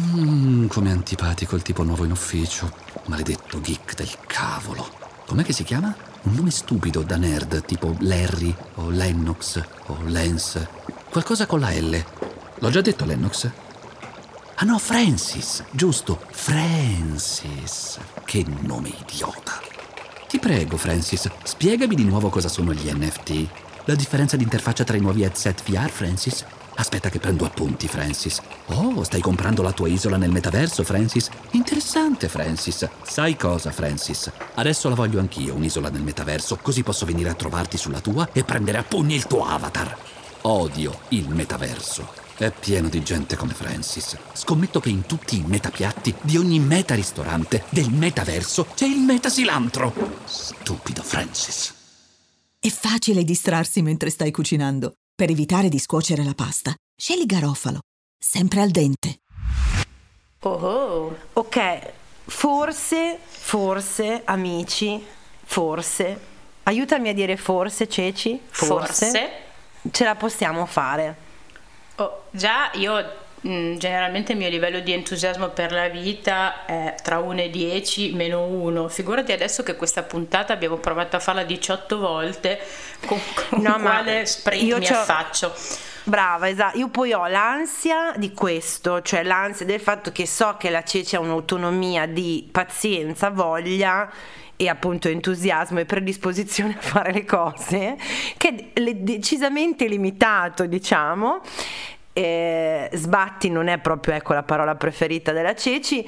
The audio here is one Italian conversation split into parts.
Mmm, come antipatico il tipo nuovo in ufficio. Maledetto geek del cavolo. Com'è che si chiama? Un nome stupido da nerd, tipo Larry o Lennox o Lance. Qualcosa con la L. L'ho già detto Lennox? Ah no, Francis, giusto, Francis. Che nome idiota. Ti prego, Francis, spiegami di nuovo cosa sono gli NFT. La differenza di interfaccia tra i nuovi headset VR, Francis? Aspetta che prendo appunti, Francis. Oh, stai comprando la tua isola nel metaverso, Francis? Interessante, Francis. Sai cosa, Francis? Adesso la voglio anch'io, un'isola nel metaverso, così posso venire a trovarti sulla tua e prendere a pugni il tuo avatar. Odio il metaverso. È pieno di gente come Francis. Scommetto che in tutti i metapiatti di ogni meta ristorante del metaverso c'è il metasilantro. Stupido Francis. È facile distrarsi mentre stai cucinando. Per evitare di scuocere la pasta, scegli garofalo, sempre al dente. Oh, ok, forse, forse, amici, forse, aiutami a dire forse, Ceci, forse, Forse. ce la possiamo fare. Oh, già io generalmente il mio livello di entusiasmo per la vita è tra 1 e 10 meno 1. Figurati adesso che questa puntata abbiamo provato a farla 18 volte, con, con No, quale sprint io mi affaccio. Brava, esatto. Io poi ho l'ansia di questo, cioè l'ansia del fatto che so che la Ceci ha un'autonomia di pazienza, voglia e appunto entusiasmo e predisposizione a fare le cose che è decisamente limitato, diciamo. Eh, sbatti non è proprio ecco, la parola preferita della Ceci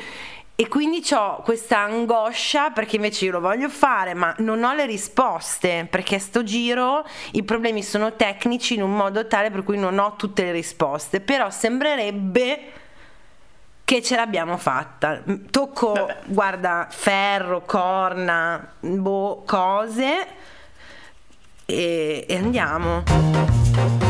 e quindi ho questa angoscia perché invece io lo voglio fare, ma non ho le risposte perché a sto giro i problemi sono tecnici in un modo tale per cui non ho tutte le risposte, però sembrerebbe che ce l'abbiamo fatta. Tocco, Vabbè. guarda, ferro, corna, boh, cose e, e andiamo.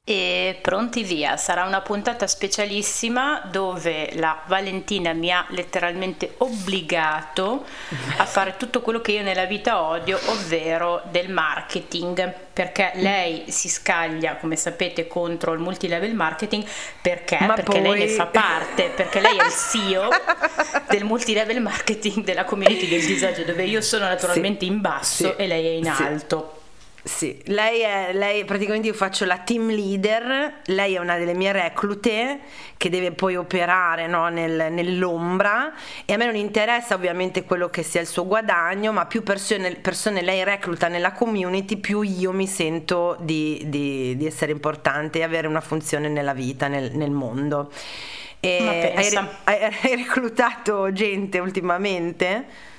E pronti via, sarà una puntata specialissima dove la Valentina mi ha letteralmente obbligato a fare tutto quello che io nella vita odio, ovvero del marketing, perché lei si scaglia, come sapete, contro il multilevel marketing perché? Ma perché lei ne poi- fa parte, perché lei è il CEO del multilevel marketing della community del disagio, dove io sono naturalmente in basso Sì. e lei è in Sì. alto. Sì, lei è, lei praticamente io faccio la team leader, lei è una delle mie reclute che deve poi operare no, nel- nell'ombra e a me non interessa ovviamente quello che sia il suo guadagno, ma più persone, persone lei recluta nella community, più io mi sento di, di- di essere importante e avere una funzione nella vita, nel, nel mondo. Hai- hai reclutato gente ultimamente?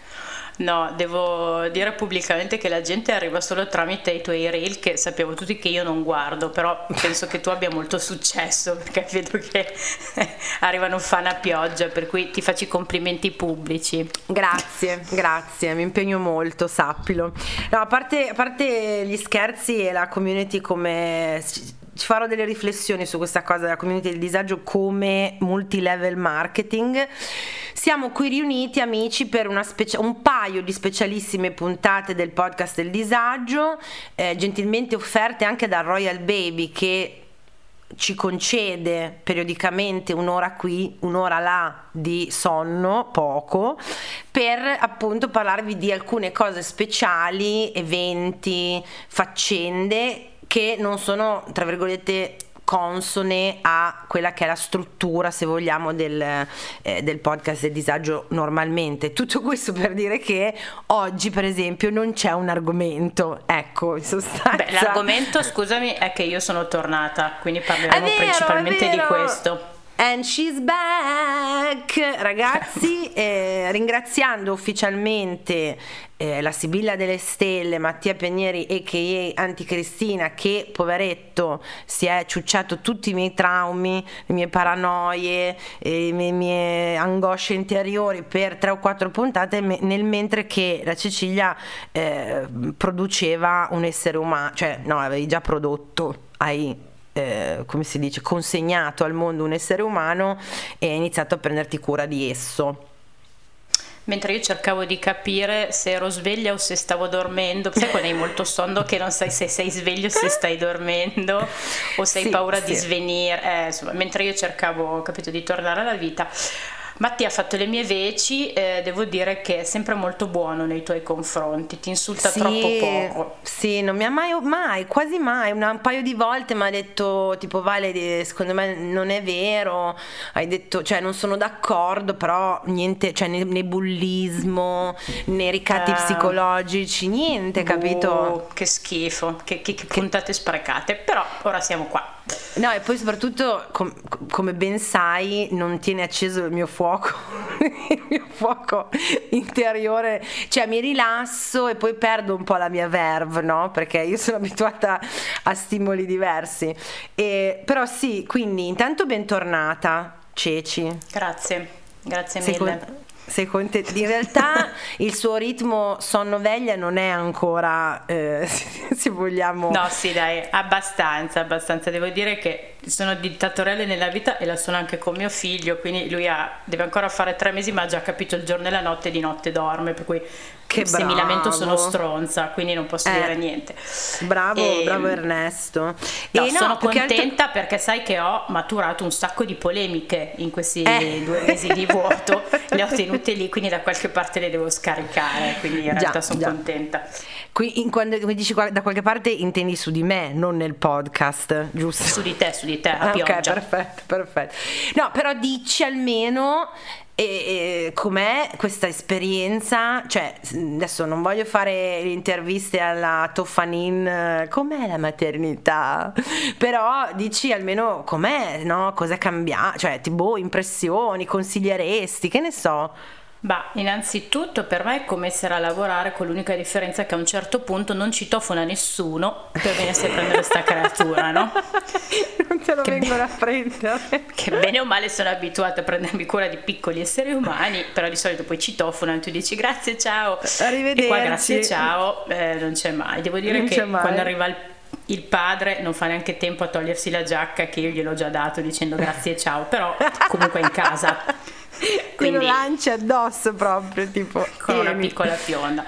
No, devo dire pubblicamente che la gente arriva solo tramite i tuoi reel che sappiamo tutti che io non guardo, però penso che tu abbia molto successo perché vedo che arrivano fan a pioggia, per cui ti faccio i complimenti pubblici. Grazie, grazie, mi impegno molto, sappilo. No, a, parte, a parte gli scherzi e la community come... Ci farò delle riflessioni su questa cosa della community del disagio come multilevel marketing. Siamo qui riuniti amici per specia- un paio di specialissime puntate del podcast del disagio, eh, gentilmente offerte anche da Royal Baby che ci concede periodicamente un'ora qui, un'ora là di sonno, poco, per appunto parlarvi di alcune cose speciali, eventi, faccende che non sono, tra virgolette, consone a quella che è la struttura, se vogliamo, del, eh, del podcast del disagio normalmente. Tutto questo per dire che oggi, per esempio, non c'è un argomento, ecco, in sostanza. Beh, l'argomento, scusami, è che io sono tornata, quindi parleremo vero, principalmente di questo. And she's back, ragazzi, eh, ringraziando ufficialmente eh, la Sibilla delle Stelle, Mattia Pianieri a.k.a. Anticristina, che poveretto si è ciucciato tutti i miei traumi, le mie paranoie, le mie, angosce interiori per tre o quattro puntate, nel mentre che la Cecilia eh, produceva un essere umano, cioè no, avevi già prodotto, hai eh, come si dice, consegnato al mondo un essere umano e hai iniziato a prenderti cura di esso. Mentre io cercavo di capire se ero sveglia o se stavo dormendo, sai quando hai molto sonno che non sai se sei sveglio o se stai dormendo o se hai sì, paura sì. di svenire, eh, insomma, mentre io cercavo, capito, di tornare alla vita. Mattia ha fatto le mie veci, eh, devo dire che è sempre molto buono nei tuoi confronti, ti insulta sì, troppo poco. Sì, non mi ha mai, mai quasi mai, una, un paio di volte mi ha detto tipo Vale, secondo me non è vero, hai detto, cioè non sono d'accordo, però niente, cioè né, né bullismo, né ricatti uh, psicologici, niente, capito? Oh, che schifo, che, che, che puntate sprecate, però ora siamo qua. No, e poi soprattutto, com- come ben sai, non tiene acceso il mio fuoco, il mio fuoco interiore, cioè mi rilasso e poi perdo un po' la mia verve, no? Perché io sono abituata a stimoli diversi. E, però sì, quindi intanto bentornata, Ceci. Grazie, grazie mille. Secondo, sei contenta? In realtà il suo ritmo sonno-veglia non è ancora, eh, se vogliamo... No, sì, dai, abbastanza, abbastanza. Devo dire che sono dittatoriale nella vita e la sono anche con mio figlio, quindi lui ha, deve ancora fare tre mesi, ma ha già capito il giorno e la notte, di notte dorme, per cui che se mi lamento sono stronza, quindi non posso eh, dire niente. Bravo, e, ehm, bravo Ernesto. No, e sono no, contenta altro... perché sai che ho maturato un sacco di polemiche in questi eh. due mesi di vuoto, le ho tenute lì, quindi da qualche parte le devo scaricare, quindi in realtà sono già. contenta. Qui, in, quando dici da qualche parte intendi su di me, non nel podcast, giusto? Su di te, su di te, a ah, Ok, perfetto, perfetto. No, però dici almeno e, e com'è questa esperienza? Cioè, adesso non voglio fare interviste alla Toffanin, com'è la maternità? Però dici almeno com'è, no? Cosa cambia? Cioè, tipo, impressioni, consiglieresti, che ne so. Bah, innanzitutto per me è come essere a lavorare con l'unica differenza che a un certo punto non citofona nessuno per venirsi a prendere sta creatura, no? non te lo che vengono a prendere. Che bene o male sono abituata a prendermi cura di piccoli esseri umani, però di solito poi citofonano e tu dici grazie, ciao. Arrivederci. E qua grazie, ciao, eh, non c'è mai. Devo dire non che quando arriva il il padre non fa neanche tempo a togliersi la giacca che io gliel'ho già dato dicendo grazie ciao, però comunque è in casa. Quindi, lo lanci addosso proprio, tipo con una piccola fionda.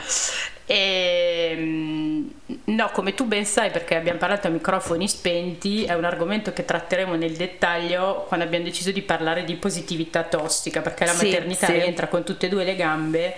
E, ehm, no, come tu ben sai, perché abbiamo parlato a microfoni spenti, è un argomento che tratteremo nel dettaglio quando abbiamo deciso di parlare di positività tossica, perché la sì, maternità sì. rientra con tutte e due le gambe.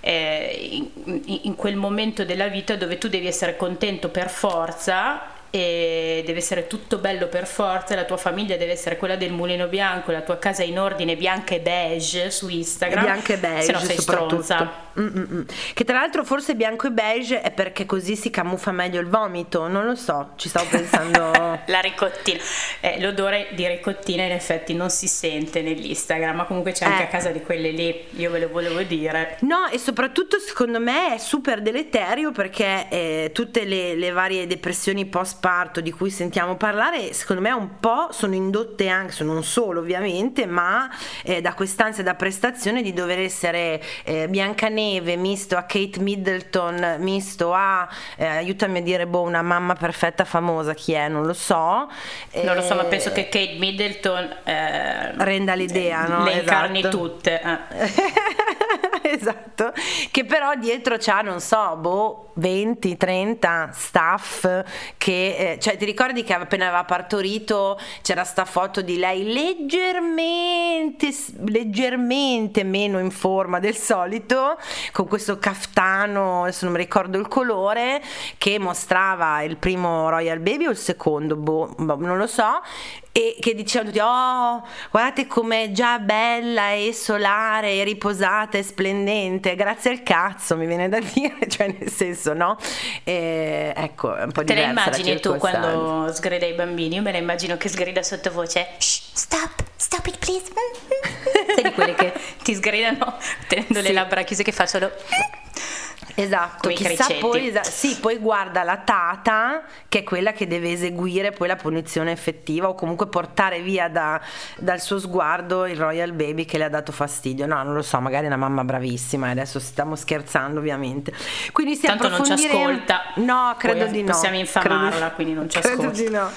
Eh, in, in quel momento della vita dove tu devi essere contento per forza e deve essere tutto bello per forza, la tua famiglia deve essere quella del mulino bianco, la tua casa in ordine bianca e beige su Instagram. Bianca e beige, se no sei stronza. Mm-mm. Che tra l'altro forse bianco e beige è perché così si camuffa meglio il vomito, non lo so, ci stavo pensando. la ricottina. Eh, l'odore di ricottina in effetti non si sente nell'Instagram, ma comunque c'è anche eh. a casa di quelle lì, io ve lo volevo dire. No, e soprattutto secondo me è super deleterio perché eh, tutte le, le varie depressioni post parto di cui sentiamo parlare, secondo me un po' sono indotte anche, non solo ovviamente, ma eh, da quest'ansia da prestazione di dover essere eh, Biancaneve misto a Kate Middleton, misto a, eh, aiutami a dire, boh, una mamma perfetta famosa, chi è? Non lo so. Non lo so, ma penso che Kate Middleton eh, renda l'idea, no? Le incarni esatto. tutte. Esatto, che però dietro c'ha, non so, boh, 20, 30 staff che, eh, cioè ti ricordi che appena aveva partorito c'era sta foto di lei leggermente, leggermente meno in forma del solito, con questo caftano, adesso non mi ricordo il colore, che mostrava il primo Royal Baby o il secondo, boh, boh non lo so, e che dicevano tutti oh guardate com'è già bella e solare e riposata e splendente. Grazie al cazzo mi viene da dire. Cioè nel senso no? E, ecco è un po' te la immagini tu quando sgrida i bambini? Io me la immagino che sgrida sottovoce Shh, stop stop it please. Sei di quelle che ti sgridano tenendo sì. le labbra chiuse che fa solo Esatto, chissà poi, sì, poi guarda la tata che è quella che deve eseguire poi la punizione effettiva o comunque portare via da, dal suo sguardo il royal baby che le ha dato fastidio. No, non lo so, magari è una mamma bravissima e adesso stiamo scherzando ovviamente. Quindi si Tanto non ci ascolta. No, credo poi di no. Possiamo infamarla, credo, quindi non ci ascolta. Credo di no.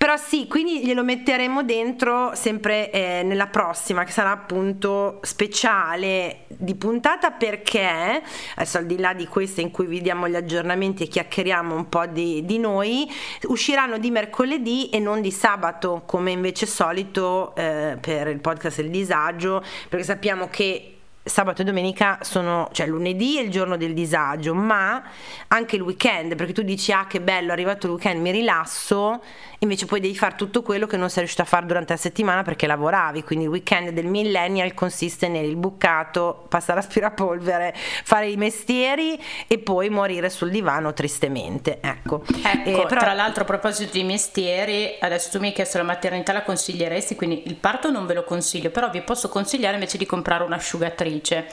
Però sì, quindi glielo metteremo dentro sempre eh, nella prossima, che sarà appunto speciale di puntata perché, adesso al di là di questa in cui vi diamo gli aggiornamenti e chiacchieriamo un po' di, di noi, usciranno di mercoledì e non di sabato, come invece solito eh, per il podcast Il Disagio, perché sappiamo che sabato e domenica sono, cioè lunedì è il giorno del disagio, ma anche il weekend, perché tu dici ah che bello, è arrivato il weekend, mi rilasso, invece poi devi fare tutto quello che non sei riuscito a fare durante la settimana perché lavoravi, quindi il weekend del millennial consiste nel bucato, passare aspirapolvere, fare i mestieri e poi morire sul divano tristemente, ecco. Ecco, eh, però... tra l'altro a proposito di mestieri, adesso tu mi hai chiesto la maternità la consiglieresti, quindi il parto non ve lo consiglio, però vi posso consigliare invece di comprare un'asciugatrice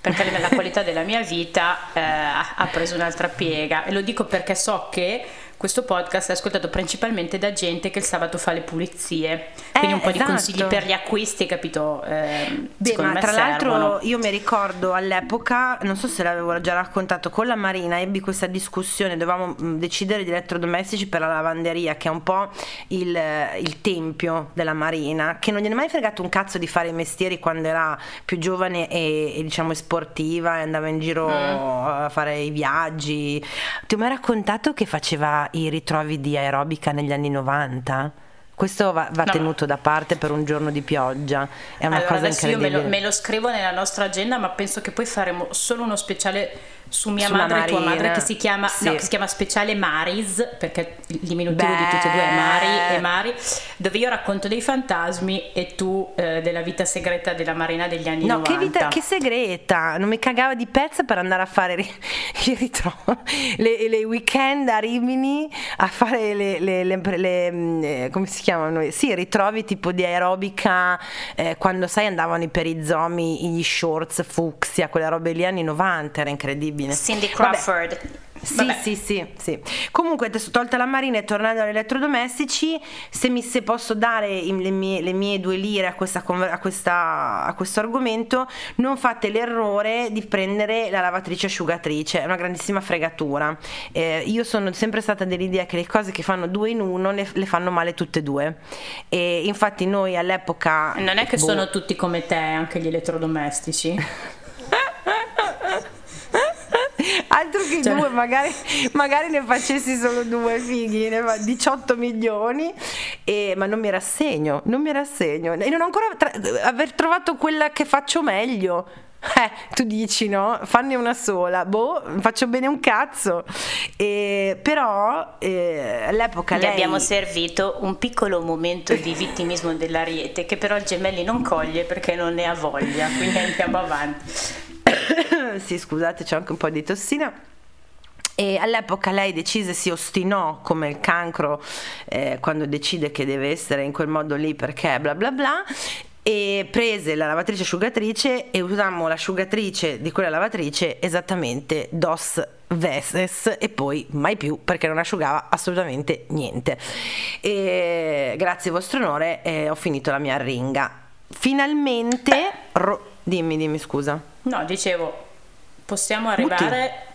perché la qualità della mia vita eh, ha preso un'altra piega e lo dico perché so che questo podcast è ascoltato principalmente da gente che il sabato fa le pulizie, quindi eh, un po' esatto. di consigli per gli acquisti, capito? Eh, Beh, ma tra servono. l'altro io mi ricordo all'epoca, non so se l'avevo già raccontato, con la Marina ebbi questa discussione, dovevamo decidere di elettrodomestici per la lavanderia, che è un po' il, il tempio della Marina, che non gliene è mai fregato un cazzo di fare i mestieri quando era più giovane e, e diciamo sportiva e andava in giro mm. a fare i viaggi. Ti ho mai raccontato che faceva i ritrovi di aerobica negli anni 90? Questo va, va no. tenuto da parte per un giorno di pioggia, è una allora, cosa incredibile. Io me lo, me lo scrivo nella nostra agenda, ma penso che poi faremo solo uno speciale su mia Sulla madre e tua madre che si chiama, sì. no, che si chiama Speciale Maris perché il diminutivo Beh. di tutti e due è Mari e Mari dove io racconto dei fantasmi e tu eh, della vita segreta della Marina degli anni no, 90 che vita che segreta. Non mi cagava di pezza per andare a fare i ritrovi le, le, weekend a Rimini a fare le, le, le mm, eh, come si chiamano? Sì ritrovi tipo di aerobica eh, quando sai andavano i perizomi gli shorts fucsia quelle robe lì anni 90 era incredibile incredibile. Cindy Crawford. Vabbè. Sì, sì, sì, sì. Comunque, adesso tolta la marina e tornando agli elettrodomestici, se mi se posso dare le mie, le mie due lire a, questa, a, questa, a, questo argomento, non fate l'errore di prendere la lavatrice asciugatrice, è una grandissima fregatura. Eh, io sono sempre stata dell'idea che le cose che fanno due in uno le, le fanno male tutte e due. E infatti noi all'epoca... Non è che boh, sono tutti come te, anche gli elettrodomestici. che cioè. due, magari, magari, ne facessi solo due figli, ne fa 18 milioni, e, ma non mi rassegno, non mi rassegno. E non ho ancora tra- aver trovato quella che faccio meglio. Eh, tu dici no? Fanne una sola, boh, faccio bene un cazzo. E, però eh, all'epoca Gli lei... abbiamo servito un piccolo momento di vittimismo dell'ariete che però il gemelli non coglie perché non ne ha voglia, quindi andiamo avanti. sì, scusate, c'è anche un po' di tossina. E all'epoca lei decise, si ostinò come il cancro eh, quando decide che deve essere in quel modo lì perché bla bla bla e prese la lavatrice asciugatrice e usammo l'asciugatrice di quella lavatrice esattamente dos veses e poi mai più perché non asciugava assolutamente niente. E grazie vostro onore eh, ho finito la mia ringa. Finalmente ro- dimmi dimmi scusa. No dicevo possiamo arrivare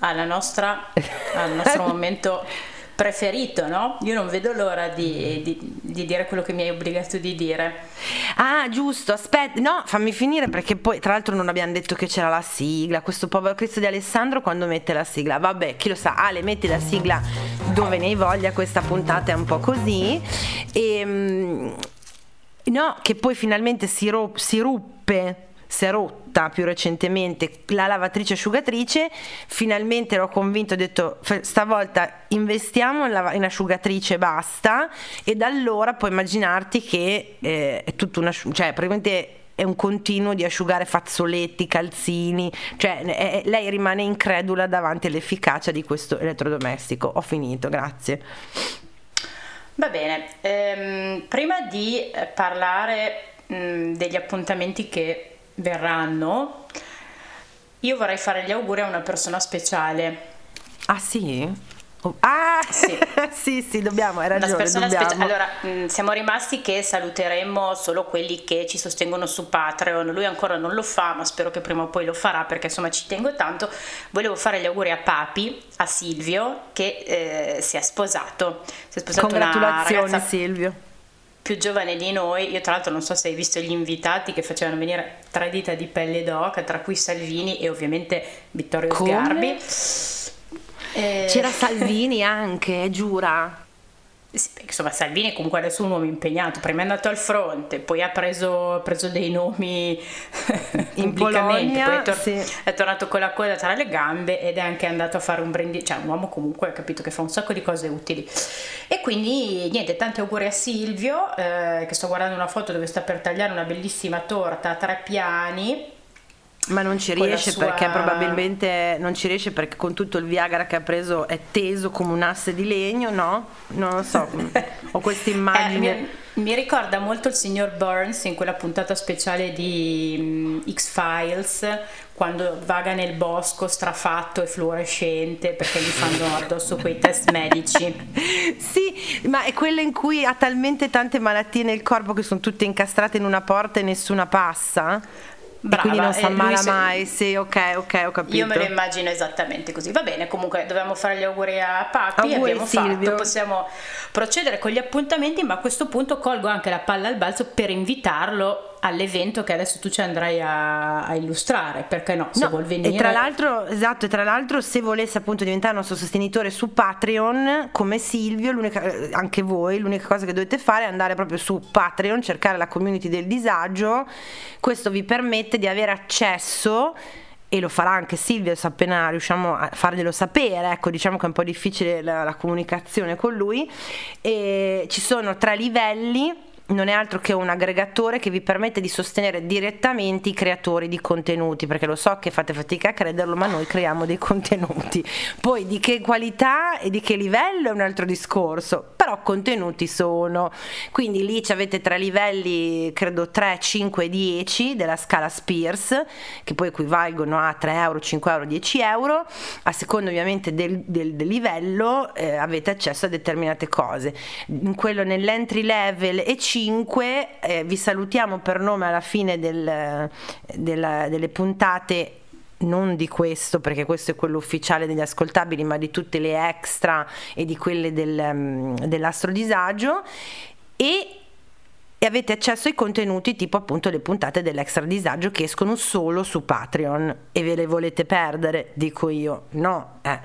alla nostra, al nostro momento preferito, no? Io non vedo l'ora di, di, di, dire quello che mi hai obbligato di dire. Ah, giusto, aspetta, no, fammi finire perché poi tra l'altro non abbiamo detto che c'era la sigla, questo povero Cristo di Alessandro quando mette la sigla. Vabbè, chi lo sa, Ale metti la sigla dove ne hai voglia, questa puntata è un po' così. E, ehm, no, che poi finalmente si, ro- si ruppe si è rotta più recentemente la lavatrice asciugatrice, finalmente l'ho convinto, ho detto stavolta investiamo in, lava- in asciugatrice basta e da allora puoi immaginarti che eh, è tutto una, cioè praticamente è un continuo di asciugare fazzoletti, calzini, cioè è, lei rimane incredula davanti all'efficacia di questo elettrodomestico. Ho finito, grazie. Va bene, ehm, prima di eh, parlare mh, mm, degli appuntamenti che verranno, io vorrei fare gli auguri a una persona speciale. Ah sì? Oh, ah, sì. sì, sì, dobbiamo, hai ragione. Speci- allora, mh, mm, siamo rimasti che saluteremo solo quelli che ci sostengono su Patreon. Lui ancora non lo fa, ma spero che prima o poi lo farà perché insomma ci tengo tanto. Volevo fare gli auguri a Papi, a Silvio, che eh, si è sposato. Si è sposato Congratulazioni, Silvio più giovane di noi, io tra l'altro non so se hai visto gli invitati che facevano venire tre dita di pelle d'oca, tra cui Salvini e ovviamente Vittorio Come? Sgarbi. Eh... C'era Salvini anche, giura. Insomma, Salvini comunque adesso è un uomo impegnato, prima è andato al fronte, poi ha preso, ha preso dei nomi in Polonia, poi è, tor- sì. è, tornato con la coda tra le gambe ed è anche andato a fare un brindisi, cioè un uomo comunque ha capito che fa un sacco di cose utili. E quindi niente, tanti auguri a Silvio, eh, che sto guardando una foto dove sta per tagliare una bellissima torta a tre piani ma non ci riesce sua... perché probabilmente non ci riesce perché con tutto il Viagra che ha preso è teso come un asse di legno, no? Non lo so, ho questa immagine. Eh, mi, mi, ricorda molto il signor Burns in quella puntata speciale di um, X-Files quando vaga nel bosco strafatto e fluorescente perché gli fanno addosso quei test medici. sì, ma è quella in cui ha talmente tante malattie nel corpo che sono tutte incastrate in una porta e nessuna passa? Brava, quindi non si ammala se... mai, sì, ok, ok, ho capito. Io me lo immagino esattamente così. Va bene, comunque dobbiamo fare gli auguri a Papi, auguri, abbiamo Silvio. fatto, possiamo procedere con gli appuntamenti, ma a questo punto colgo anche la palla al balzo per invitarlo all'evento che adesso tu ci andrai a, a illustrare, perché no, se no, vuol venire. E tra l'altro, esatto, e tra l'altro se volesse appunto diventare nostro sostenitore su Patreon, come Silvio, anche voi, l'unica cosa che dovete fare è andare proprio su Patreon, cercare la community del disagio, questo vi permette di avere accesso e lo farà anche Silvio se appena riusciamo a farglielo sapere, ecco diciamo che è un po' difficile la, la comunicazione con lui, e ci sono tre livelli non è altro che un aggregatore che vi permette di sostenere direttamente i creatori di contenuti, perché lo so che fate fatica a crederlo, ma noi creiamo dei contenuti. Poi di che qualità e di che livello è un altro discorso, però contenuti sono. Quindi lì avete tre livelli, credo 3, 5 e 10 della scala Spears, che poi equivalgono a 3 euro, 5 euro, 10 euro. A seconda ovviamente del, del, del livello eh, avete accesso a determinate cose. In quello nell'entry level e 5 5 eh, vi salutiamo per nome alla fine del, della, delle puntate non di questo perché questo è quello ufficiale degli ascoltabili ma di tutte le extra e di quelle del, um, dell'astrodisagio e e avete accesso ai contenuti tipo appunto le puntate dell'extra disagio che escono solo su Patreon e ve le volete perdere dico io no eh.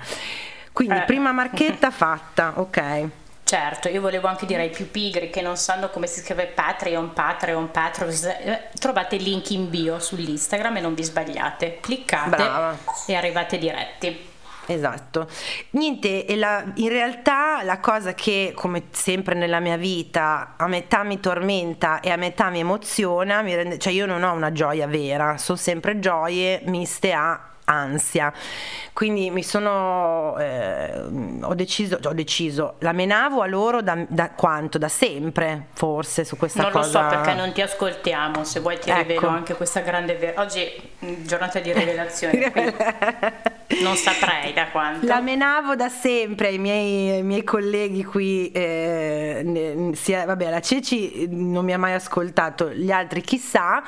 quindi eh. prima marchetta fatta ok Certo, io volevo anche dire ai più pigri che non sanno come si scrive Patreon, Patreon, Patreon, eh, trovate il link in bio sull'Instagram e non vi sbagliate, cliccate Brava. e arrivate diretti. Esatto, niente, la, in realtà la cosa che come sempre nella mia vita a metà mi tormenta e a metà mi emoziona, mi rende, cioè io non ho una gioia vera, sono sempre gioie miste a ansia. Quindi mi sono, eh, ho, deciso, ho deciso, la menavo a loro da, da, quanto? Da sempre, forse, su questa non cosa. Non lo so perché non ti ascoltiamo, se vuoi ti ecco. rivelo anche questa grande... Ver- Oggi giornata di rivelazione, non saprei da quanto. La menavo da sempre ai miei, ai miei colleghi qui, eh, sia, vabbè la Ceci non mi ha mai ascoltato, gli altri chissà,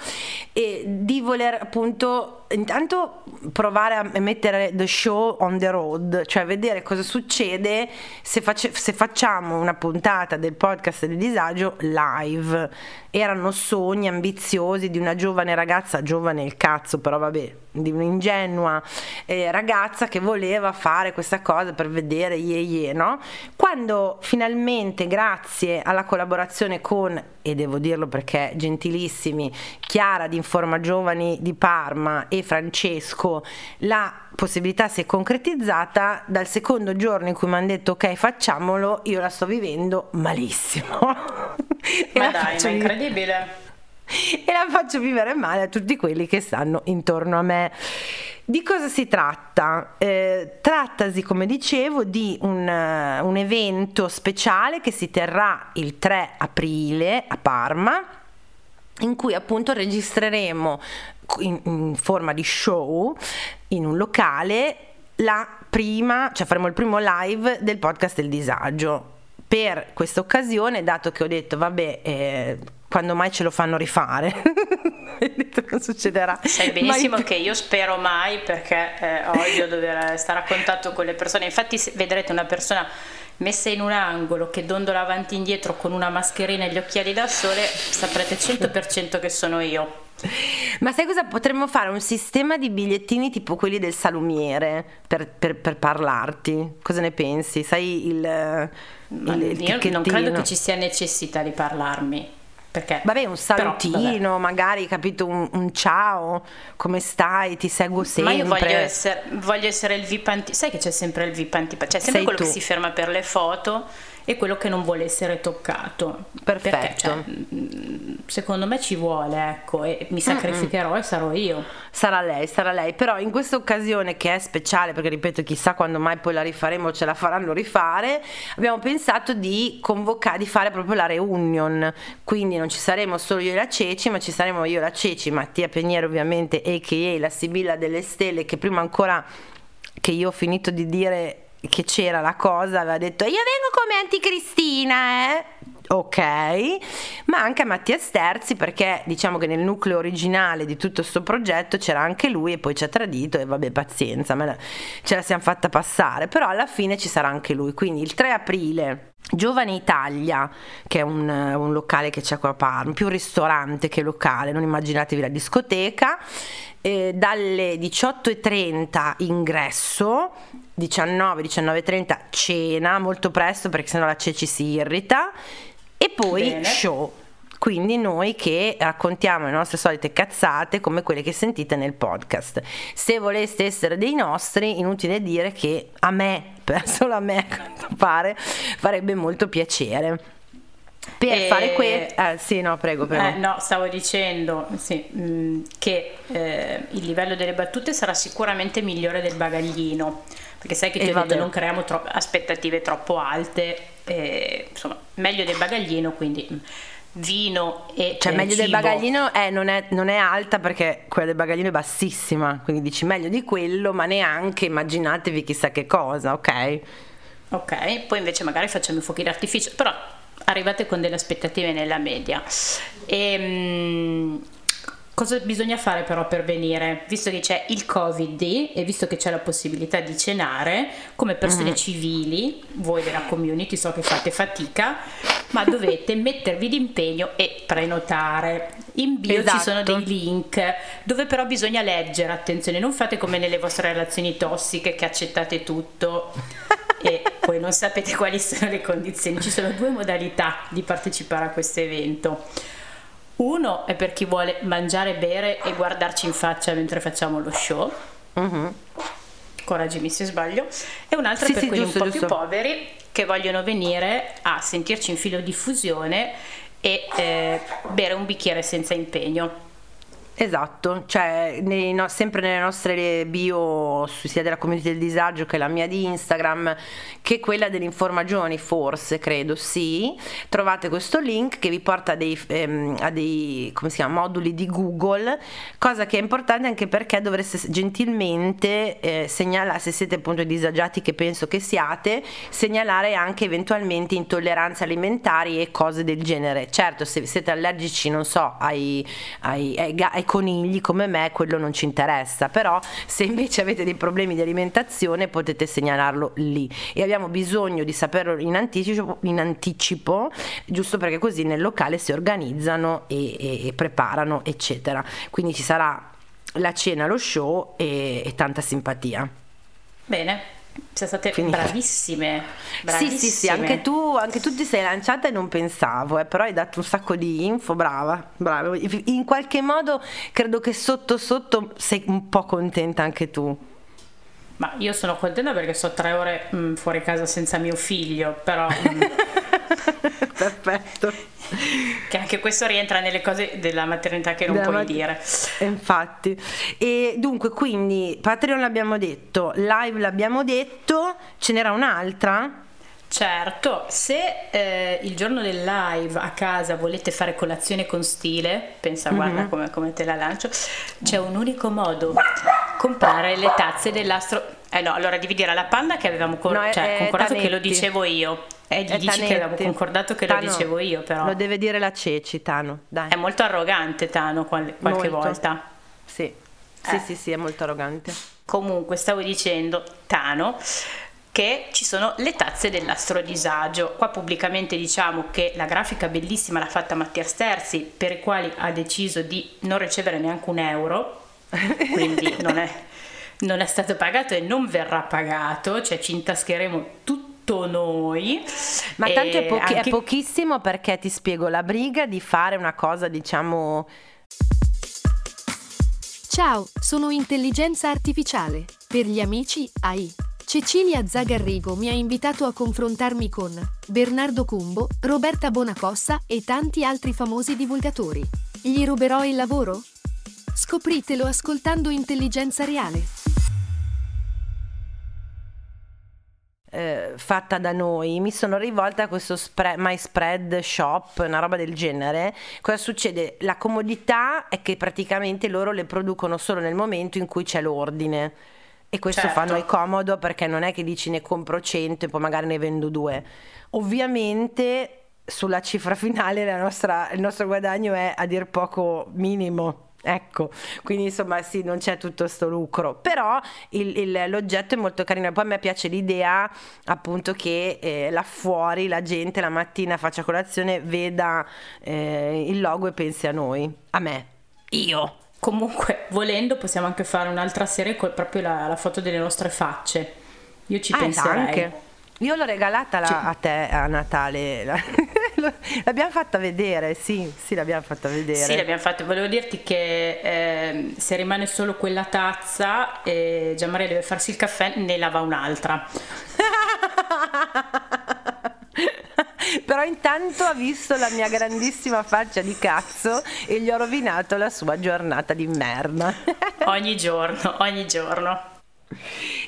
e di voler appunto intanto provare a mettere the show on the road, cioè vedere cosa succede se, face, se facciamo una puntata del podcast del disagio live. Erano sogni ambiziosi di una giovane ragazza, giovane il cazzo, però vabbè, di un'ingenua eh, ragazza che voleva fare questa cosa per vedere ye ye, no? Quando finalmente, grazie alla collaborazione con, e devo dirlo perché gentilissimi, Chiara di Informa Giovani di Parma e Francesco, la possibilità si è concretizzata, dal secondo giorno in cui mi hanno detto ok facciamolo, io la sto vivendo malissimo. Ma dai, ma incredibile e la faccio vivere male a tutti quelli che stanno intorno a me. Di cosa si tratta? Eh, trattasi, come dicevo, di un, uh, un evento speciale che si terrà il 3 aprile a Parma in cui appunto registreremo in, in, forma di show in un locale la prima, cioè faremo il primo live del podcast del disagio. Per questa occasione, dato che ho detto, vabbè, eh, quando mai ce lo fanno rifare. non succederà. Sai benissimo mai... che io spero mai perché eh, odio dover stare a contatto con le persone. Infatti vedrete una persona messa in un angolo che dondola avanti e indietro con una mascherina e gli occhiali da sole, saprete 100% che sono io. Ma sai cosa? Potremmo fare un sistema di bigliettini tipo quelli del salumiere per, per, per parlarti. Cosa ne pensi? Sai il, il, il Io non credo che ci sia necessità di parlarmi. Perché? Vabbè, un salutino, Però, magari, capito, un, un, ciao, come stai, ti seguo sempre. Ma io voglio essere, voglio essere il VIP antipatico, sai che c'è sempre il VIP antipatico, c'è sempre Sei quello tu. che si ferma per le foto e quello che non vuole essere toccato. Perfetto. Perché, cioè, mm, secondo me ci vuole, ecco, e mi sacrificherò Mm-mm. e sarò io. Sarà lei, sarà lei, però in questa occasione che è speciale, perché ripeto, chissà quando mai poi la rifaremo, ce la faranno rifare, abbiamo pensato di convocare, di fare proprio la reunion, quindi non ci saremo solo io e la Ceci, ma ci saremo io e la Ceci, Mattia Peniero ovviamente, a.k.a. la Sibilla delle Stelle, che prima ancora che io ho finito di dire che c'era la cosa, aveva detto io vengo come anticristina, eh? Ok, ma anche a Mattia Sterzi perché diciamo che nel nucleo originale di tutto questo progetto c'era anche lui e poi ci ha tradito e vabbè pazienza, la, ce la siamo fatta passare, però alla fine ci sarà anche lui, quindi il 3 aprile Giovane Italia, che è un, un locale che c'è qua a Parma, più ristorante che locale, non immaginatevi la discoteca, eh, dalle 18.30 ingresso 19, 19.30 cena molto presto perché sennò la ceci si irrita e poi Bene. show. Quindi noi che raccontiamo le nostre solite cazzate come quelle che sentite nel podcast. Se voleste essere dei nostri, inutile dire che a me, solo a me a quanto pare, farebbe molto piacere. Per e... fare questo, eh, sì, no, prego, prego. Eh, no, stavo dicendo sì, mh, che eh, il livello delle battute sarà sicuramente migliore del bagaglino perché sai che detto non creiamo tro- aspettative troppo alte, eh, insomma, meglio del bagaglino, quindi vino e cioè meglio cibo. del bagaglino eh, non, è, non, è, alta perché quella del bagaglino è bassissima quindi dici meglio di quello ma neanche immaginatevi chissà che cosa ok ok poi invece magari facciamo i fuochi d'artificio però arrivate con delle aspettative nella media e, ehm, Cosa bisogna fare però per venire? Visto che c'è il Covid e visto che c'è la possibilità di cenare, come persone mm. civili, voi della community so che fate fatica, ma dovete mettervi d'impegno e prenotare. In bio esatto. ci sono dei link dove però bisogna leggere, attenzione, non fate come nelle vostre relazioni tossiche che accettate tutto e poi non sapete quali sono le condizioni. Ci sono due modalità di partecipare a questo evento uno è per chi vuole mangiare, bere e guardarci in faccia mentre facciamo lo show. Uh-huh. Correggimi se sbaglio. E un'altra sì, per sì, quelli giusto, un po' giusto. più poveri che vogliono venire a sentirci in filo diffusione e eh, bere un bicchiere senza impegno. Esatto, cioè no, sempre nelle nostre bio sia della community del disagio che la mia di Instagram che quella dell'informagioni forse credo sì. Trovate questo link che vi porta a dei, ehm, a dei chiama, moduli di Google cosa che è importante anche perché dovreste gentilmente eh, segnalare se siete appunto disagiati che penso che siate segnalare anche eventualmente intolleranze alimentari e cose del genere. Certo se siete allergici non so ai, ai, ai, ai conigli come me quello non ci interessa, però se invece avete dei problemi di alimentazione potete segnalarlo lì e abbiamo bisogno di saperlo in anticipo, in anticipo giusto perché così nel locale si organizzano e, e, e preparano eccetera. Quindi ci sarà la cena, lo show e, e tanta simpatia. Bene, siete state Finita. bravissime, Sì, bravissime. sì, sì, anche tu, anche tu ti sei lanciata e non pensavo, eh, però hai dato un sacco di info, brava, brava. In qualche modo credo che sotto sotto sei un po' contenta anche tu. Ma io sono contenta perché sto tre ore mm, fuori casa senza mio figlio, però mm, Perfetto. che anche questo rientra nelle cose della maternità che non Della puoi mat- dire. Infatti. E dunque, quindi Patreon l'abbiamo detto, live l'abbiamo detto, ce n'era un'altra? Certo, se eh, il giorno del live a casa volete fare colazione con stile, pensa guarda Mhm. come, come te la lancio, c'è un unico modo, comprare le tazze dell'astro... Eh no, allora devi dire alla panda che avevamo cor- No, cioè, concordato che lo dicevo io. E gli È dici che Tanetti. avevamo concordato che Tano, lo dicevo io, però. Lo deve dire la Ceci, Tano, dai. È molto arrogante Tano qual- qualche Molto. volta. Sì. Sì, Eh. sì, sì, è molto arrogante. Comunque, stavo dicendo, Tano, che ci sono le tazze dell'astrodisagio. Qua pubblicamente diciamo che la grafica bellissima l'ha fatta Mattia Sterzi, per i quali ha deciso di non ricevere neanche un euro, quindi non è, non è stato pagato e non verrà pagato, cioè ci intascheremo tutto noi. Ma E tanto è, pochi- è anche- pochissimo perché ti spiego la briga di fare una cosa, diciamo, Ciao, sono intelligenza artificiale. Per gli amici, AI. Cecilia Zagarrigo mi ha invitato a confrontarmi con Bernardo Cumbo, Roberta Bonacossa e tanti altri famosi divulgatori. Gli ruberò il lavoro? Scopritelo ascoltando Intelligenza Reale. Eh, fatta da noi, mi sono rivolta a questo spre- My Spread Shop, una roba del genere. Cosa succede? La comodità è che praticamente loro le producono solo nel momento in cui c'è l'ordine. E questo Certo. fa noi comodo perché non è che dici ne compro 100 e poi magari ne vendo due. Ovviamente sulla cifra finale la nostra- il nostro guadagno è a dir poco minimo. Ecco, quindi insomma sì, non c'è tutto sto lucro, però il- il- l'oggetto è molto carino. Poi a me piace l'idea appunto che eh, là fuori la gente la mattina faccia colazione, veda eh, il logo e pensi a noi, a me, io. Comunque, volendo, possiamo anche fare un'altra serie con proprio la, la foto delle nostre facce. Io ci Ah, penserei. anche. Io l'ho regalata la- a te a Natale, la- l'abbiamo fatta vedere, sì, sì, l'abbiamo fatta vedere. Sì, l'abbiamo fatto. Volevo dirti che ehm, se rimane solo quella tazza, eh, Gianmaria deve farsi il caffè, ne lava un'altra. Però intanto ha visto la mia grandissima faccia di cazzo e gli ho rovinato la sua giornata di merda. Ogni giorno, ogni giorno.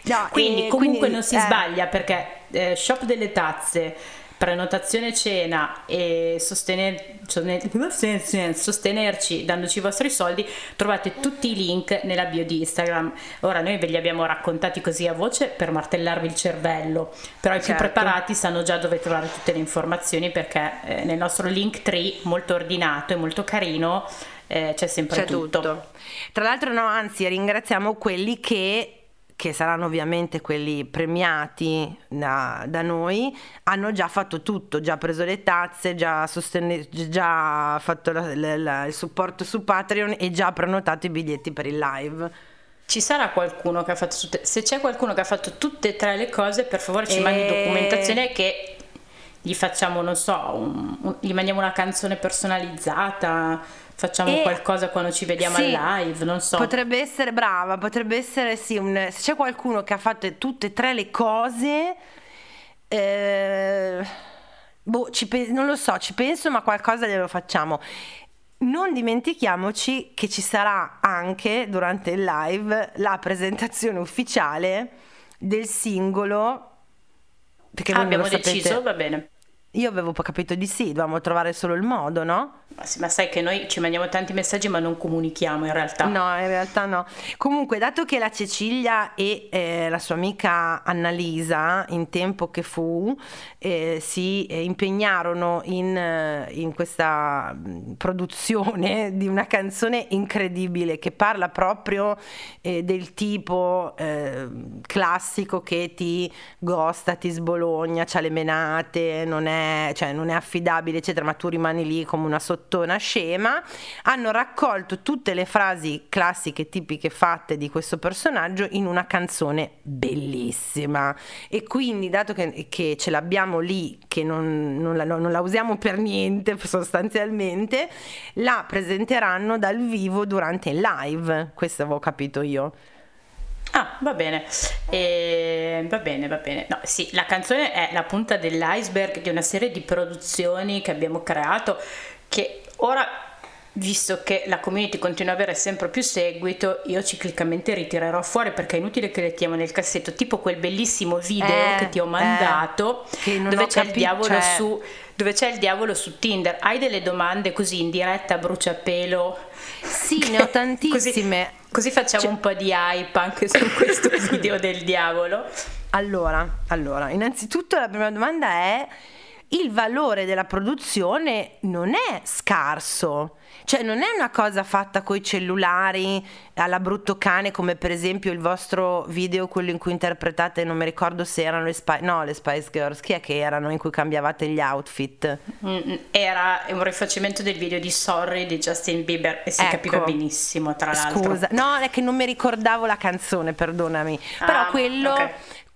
No, Quindi, e comunque quindi, non si eh, sbaglia perché eh, shop delle tazze, prenotazione cena e sostener- sostener- sostenerci dandoci i vostri soldi, trovate tutti i link nella bio di Instagram. Ora noi ve li abbiamo raccontati così a voce per martellarvi il cervello, però i più Certo. preparati sanno già dove trovare tutte le informazioni perché eh, nel nostro link tree molto ordinato e molto carino eh, c'è sempre C'è tutto. Tra l'altro, no, anzi, ringraziamo quelli che, che saranno ovviamente quelli premiati da, da noi, hanno già fatto tutto, già preso le tazze, già, sostene- già fatto la- la- la- il supporto su Patreon e già prenotato i biglietti per il live. Ci sarà qualcuno che ha fatto tutte, se c'è qualcuno che ha fatto tutte e tre le cose, per favore ci Eh. mandi documentazione che gli facciamo, non so, un- un- gli mandiamo una canzone personalizzata, facciamo E- qualcosa quando ci vediamo Sì, al live, non so. Potrebbe essere brava, potrebbe essere sì, un- se c'è qualcuno che ha fatto tutte e tre le cose, eh, boh, pe- non lo so, ci penso, ma qualcosa glielo facciamo. Non dimentichiamoci che ci sarà anche durante il live la presentazione ufficiale del singolo. Perché Ah, abbiamo deciso, va bene. Io avevo capito di sì, dovevamo trovare solo il modo, no? Ma, sì, ma sai che noi ci mandiamo tanti messaggi ma non comunichiamo in realtà. No, in realtà no. Comunque, dato che la Cecilia e eh, la sua amica Annalisa, in tempo che fu, eh, si eh, impegnarono in, eh, in questa mh, produzione di una canzone incredibile che parla proprio eh, del tipo eh, classico che ti gosta, ti sbologna, c'ha le menate, non è cioè, non è affidabile, eccetera, ma tu rimani lì come una sottona scema. Hanno raccolto tutte le frasi classiche, tipiche fatte di questo personaggio in una canzone bellissima. E quindi, dato che, che ce l'abbiamo lì, che non, non, la, non la usiamo per niente sostanzialmente, la presenteranno dal vivo durante il live. Questo avevo capito io. Ah, va bene, eh, va bene, va bene. No, sì, la canzone è la punta dell'iceberg di una serie di produzioni che abbiamo creato che ora visto che la community continua ad avere sempre più seguito, io ciclicamente ritirerò fuori perché è inutile che le tiamo nel cassetto, tipo quel bellissimo video Eh, che ti ho eh, mandato, non dove ho c'è il capi- diavolo cioè- su dove c'è il diavolo su Tinder. Hai delle domande così in diretta a bruciapelo? Sì, ne ho tantissime. Così, così facciamo Cioè- un po' di hype anche su questo video del diavolo. Allora, allora, innanzitutto la prima domanda è il valore della produzione non è scarso, cioè non è una cosa fatta coi cellulari alla brutto cane come per esempio il vostro video, quello in cui interpretate, non mi ricordo se erano le Spice, no, le Spice Girls, chi è che erano in cui cambiavate gli outfit? Mm, Era un rifacimento del video di Sorry di Justin Bieber e si Ecco. capiva benissimo, tra l'altro. Scusa, no, è che non mi ricordavo la canzone, perdonami. Ah, Però quello, ok.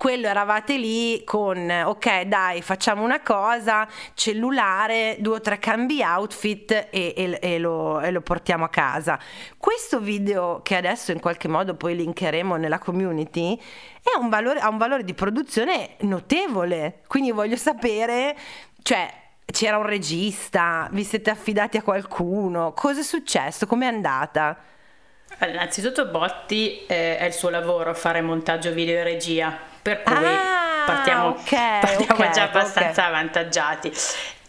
Quello eravate lì con, ok, dai, facciamo una cosa, cellulare, due o tre cambi outfit e, e- e lo, e lo portiamo a casa. Questo video che adesso in qualche modo poi linkeremo nella community è un valore, ha un valore di produzione notevole. Quindi voglio sapere, cioè. C'era un regista, vi siete affidati a qualcuno, cosa è successo? Com'è andata? Allora, Innanzitutto Botti eh, è il suo lavoro fare montaggio video e regia, per cui Ah, partiamo, ok, partiamo ok, già abbastanza ok. avvantaggiati.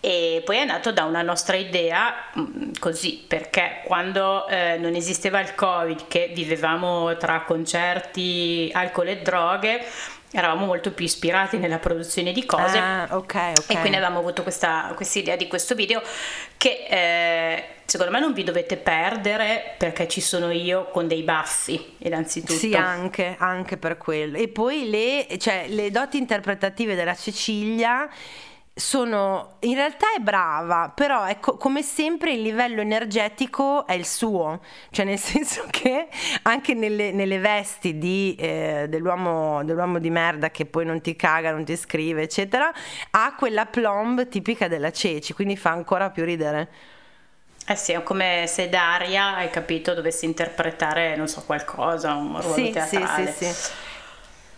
E poi è nato da una nostra idea mh, così, perché quando eh, non esisteva il Covid, che vivevamo tra concerti, alcol e droghe, eravamo molto più ispirati nella produzione di cose. Ah, ok, ok. E quindi avevamo avuto questa idea di questo video che eh, secondo me non vi dovete perdere perché ci sono io con dei baffi, innanzitutto. Sì, anche, anche per quello. E poi le, cioè, le doti interpretative della Cecilia sono in realtà è brava, però è co- come sempre il livello energetico è il suo, cioè nel senso che anche nelle, nelle vesti di, eh, dell'uomo, dell'uomo di merda che poi non ti caga, non ti scrive, eccetera, ha quella plomb tipica della Ceci, quindi fa ancora più ridere. Eh sì, è come se Daria, hai capito, dovesse interpretare, non so, qualcosa, un ruolo Sì, sì, teatrale. sì, sì.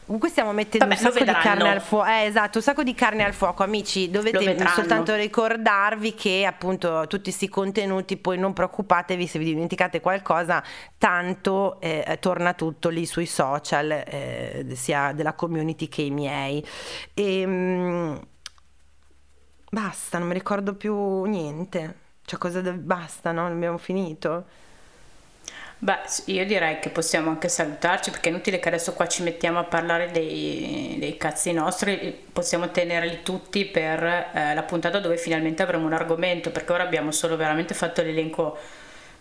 Comunque stiamo mettendo Vabbè, un sacco di carne al fuoco. Eh, esatto, un sacco di carne al fuoco, amici. Dovete soltanto ricordarvi che appunto tutti questi contenuti, poi non preoccupatevi se vi dimenticate qualcosa, tanto eh, torna tutto lì sui social, eh, sia della community che i miei. E, basta, non mi ricordo più niente. Cioè, cosa de- basta, no? Abbiamo finito. Beh, io direi che possiamo anche salutarci perché è inutile che adesso qua ci mettiamo a parlare dei, dei cazzi nostri, possiamo tenerli tutti per eh, la puntata dove finalmente avremo un argomento perché ora abbiamo solo veramente fatto l'elenco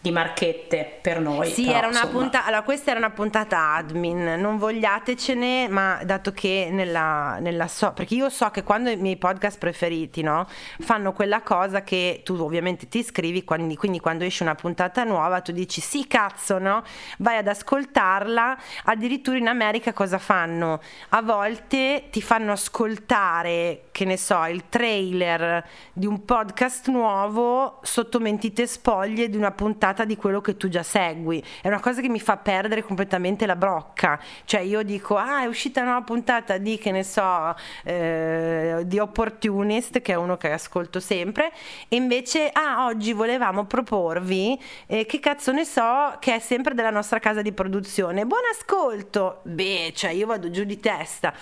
di marchette per noi. Sì, però, era una insomma, puntata. Allora, questa era una puntata admin. Non vogliatecene, ma dato che nella, nella so. Perché io so che quando i miei podcast preferiti, no? Fanno quella cosa che tu ovviamente ti iscrivi, quindi, quindi quando esce una puntata nuova, tu dici sì, cazzo, no? Vai ad ascoltarla. Addirittura in America cosa fanno? A volte ti fanno ascoltare, che ne so, il trailer di un podcast nuovo sotto mentite spoglie di una puntata di quello che tu già segui. È una cosa che mi fa perdere completamente la brocca. Cioè io dico, ah è uscita una puntata di, che ne so, eh, di Opportunist, che è uno che ascolto sempre, e invece, ah oggi volevamo proporvi, eh, che cazzo ne so, che è sempre della nostra casa di produzione. Buon ascolto! Beh, cioè io vado giù di testa.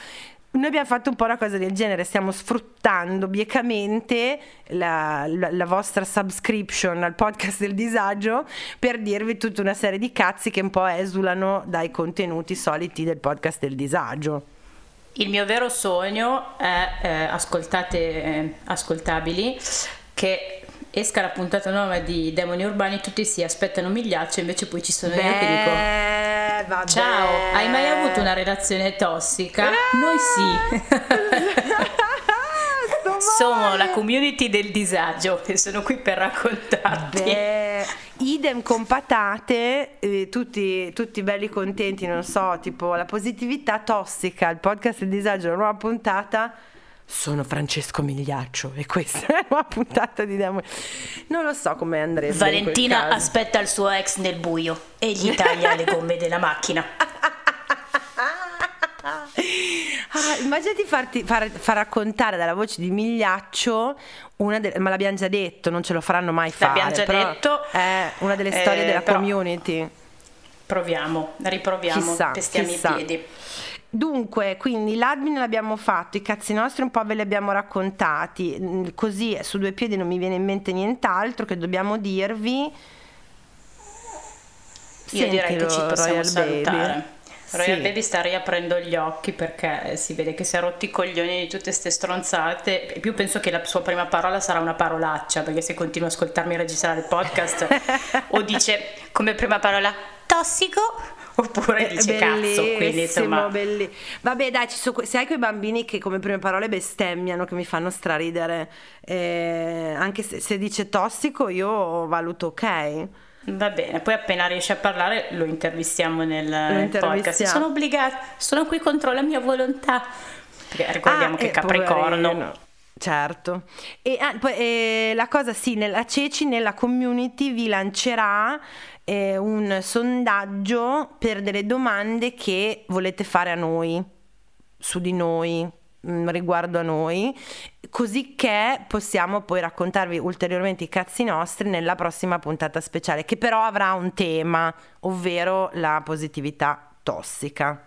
Noi abbiamo fatto un po' una cosa del genere, stiamo sfruttando biecamente la, la- la vostra subscription al podcast del disagio per dirvi tutta una serie di cazzi che un po' esulano dai contenuti soliti del podcast del disagio. Il mio vero sogno è, eh, ascoltate, eh, ascoltabili, che esca la puntata nuova di Demoni Urbani, tutti si aspettano un migliaccio, invece poi ci sono io che dico... Beh, vabbè. Ciao, hai mai avuto una relazione tossica? Noi sì. Sono la community del disagio e sono qui per raccontarti. Beh, idem con patate, eh, tutti, tutti belli contenti, non so, tipo la positività tossica, il podcast del disagio, la nuova puntata. Sono Francesco Migliaccio e questa è nuova puntata di Demo. Non lo so come andrebbe. Valentina aspetta il suo ex nel buio e gli taglia le gomme della macchina. Ah, immaginati farti, far, far, raccontare dalla voce di Migliaccio una delle, ma l'abbiamo già detto, non ce lo faranno mai fare. L'abbiamo già detto. È una delle storie eh, della community. Proviamo, riproviamo, chissà, pestiamo chissà. i piedi. Dunque, quindi l'admin l'abbiamo fatto, i cazzi nostri un po' ve li abbiamo raccontati, così su due piedi non mi viene in mente nient'altro che dobbiamo dirvi. Io direi che ci possiamo Royal salutare. Baby. Royal sì. Baby sta riaprendo gli occhi perché si vede che si è rotti i coglioni di tutte queste stronzate. E più penso che la sua prima parola sarà una parolaccia perché se continua a ascoltarmi registrare il podcast o dice come prima parola tossico oppure dice cazzo quindi insomma belli. vabbè dai ci sono, se hai quei bambini che come prime parole bestemmiano che mi fanno straridere eh, anche se, se dice tossico io valuto ok Va bene, poi appena riesce a parlare lo intervistiamo nel lo intervistiamo. podcast. Sono obbligata, sono qui contro la mia volontà. Perché ricordiamo ah, che eh, Capricorno. Poverino. Certo, e ah, poi, eh, la cosa sì, nella Ceci, nella community vi lancerà eh, un sondaggio per delle domande che volete fare a noi, su di noi, Mm, riguardo a noi, così che possiamo poi raccontarvi ulteriormente i cazzi nostri nella prossima puntata speciale, che però avrà un tema, ovvero la positività tossica.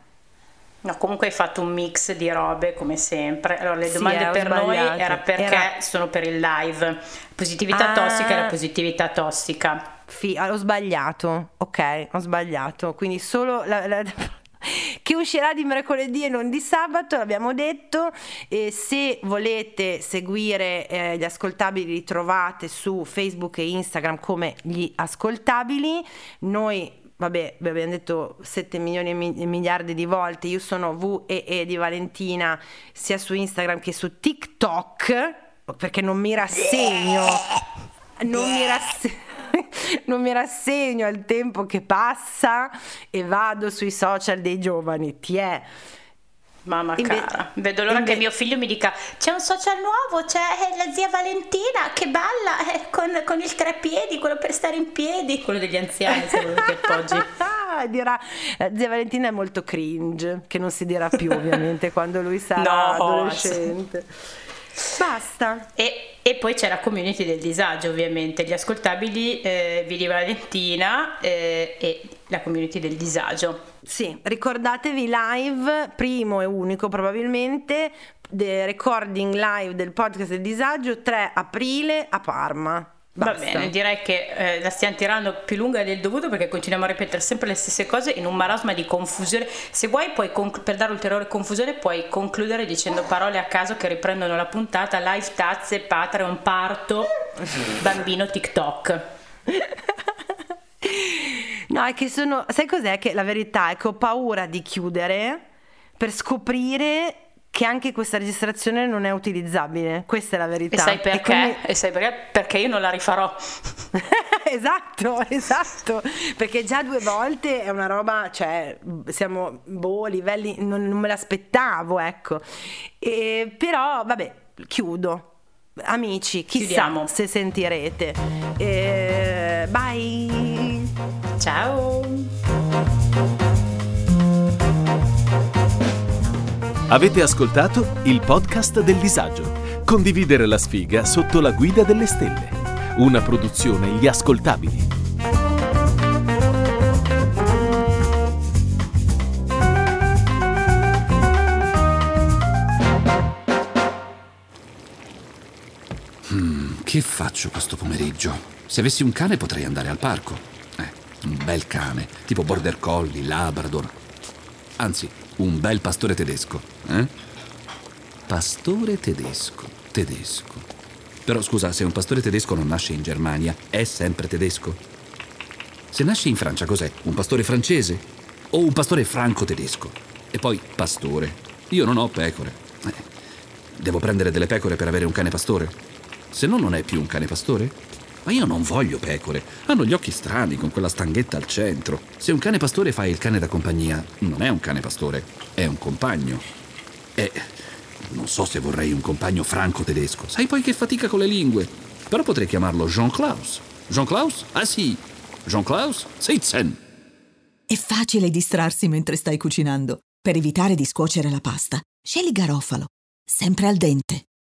No, comunque hai fatto un mix di robe come sempre. Allora, le domande sì, per noi era perché era... sono per il live. Positività ah. tossica era positività tossica. Fi- ho sbagliato, ok, ho sbagliato. Quindi solo la, la che uscirà di mercoledì e non di sabato, l'abbiamo detto. E se volete seguire eh, gli ascoltabili li trovate su Facebook e Instagram come gli ascoltabili. Noi vabbè, vi abbiamo detto 7 milioni e miliardi di volte, io sono VEE di Valentina sia su Instagram che su TikTok, perché non mi rassegno, non mi rassegno non mi rassegno al tempo che passa e vado sui social dei giovani. Ti è. Mamma Inve- cara, vedo l'ora inve- che mio figlio mi dica c'è un social nuovo, c'è la zia Valentina che balla eh, con, con, il piedi, quello per stare in piedi, quello degli anziani se volete appoggi. dirà, eh, zia Valentina è molto cringe, che non si dirà più ovviamente quando lui sarà no, adolescente. Basta. E, e, poi c'è la community del disagio, ovviamente, gli ascoltabili eh, Vidi Valentina eh, e la community del disagio. Sì, ricordatevi live, primo e unico probabilmente, recording live del podcast del disagio 3 aprile a Parma. Basta. Va bene, direi che eh, la stiamo tirando più lunga del dovuto perché continuiamo a ripetere sempre le stesse cose in un marasma di confusione. Se vuoi, puoi conc- per dare ulteriore confusione, puoi concludere dicendo parole a caso che riprendono la puntata: live tazze, Patreon, parto, bambino TikTok. no, è che sono. Sai cos'è? Che la verità è che ho paura di chiudere per scoprire che anche questa registrazione non è utilizzabile. Questa è la verità. E sai perché? E, quindi... e sai perché? Perché io non la rifarò. esatto, esatto. Perché già due volte è una roba, cioè, siamo boh, livelli, non, non me l'aspettavo, ecco. E, però, vabbè, chiudo. Amici, chissà Chiudiamo. se sentirete. E, bye. Ciao. Avete ascoltato il podcast del disagio. Condividere la sfiga sotto la guida delle stelle. Una produzione Gli Ascoltabili. Hmm, che faccio questo pomeriggio? Se avessi un cane potrei andare al parco. Eh, un bel cane, tipo border collie, labrador. Anzi, un bel pastore tedesco, eh? Pastore tedesco, tedesco. Però scusa, se un pastore tedesco non nasce in Germania, è sempre tedesco? Se nasce in Francia, cos'è? Un pastore francese? O un pastore franco-tedesco? E poi pastore. Io non ho pecore. Eh. Devo prendere delle pecore per avere un cane pastore? Se no non è più un cane pastore? Ma io non voglio pecore. Hanno gli occhi strani con quella stanghetta al centro. Se un cane pastore fa il cane da compagnia, non è un cane pastore, è un compagno. E non so se vorrei un compagno franco-tedesco. Sai poi che fatica con le lingue. Però potrei chiamarlo Jean Klaus. Jean Klaus? Ah sì. Jean Klaus? Seitzen. È facile distrarsi mentre stai cucinando. Per evitare di scuocere la pasta, scegli garofalo, sempre al dente.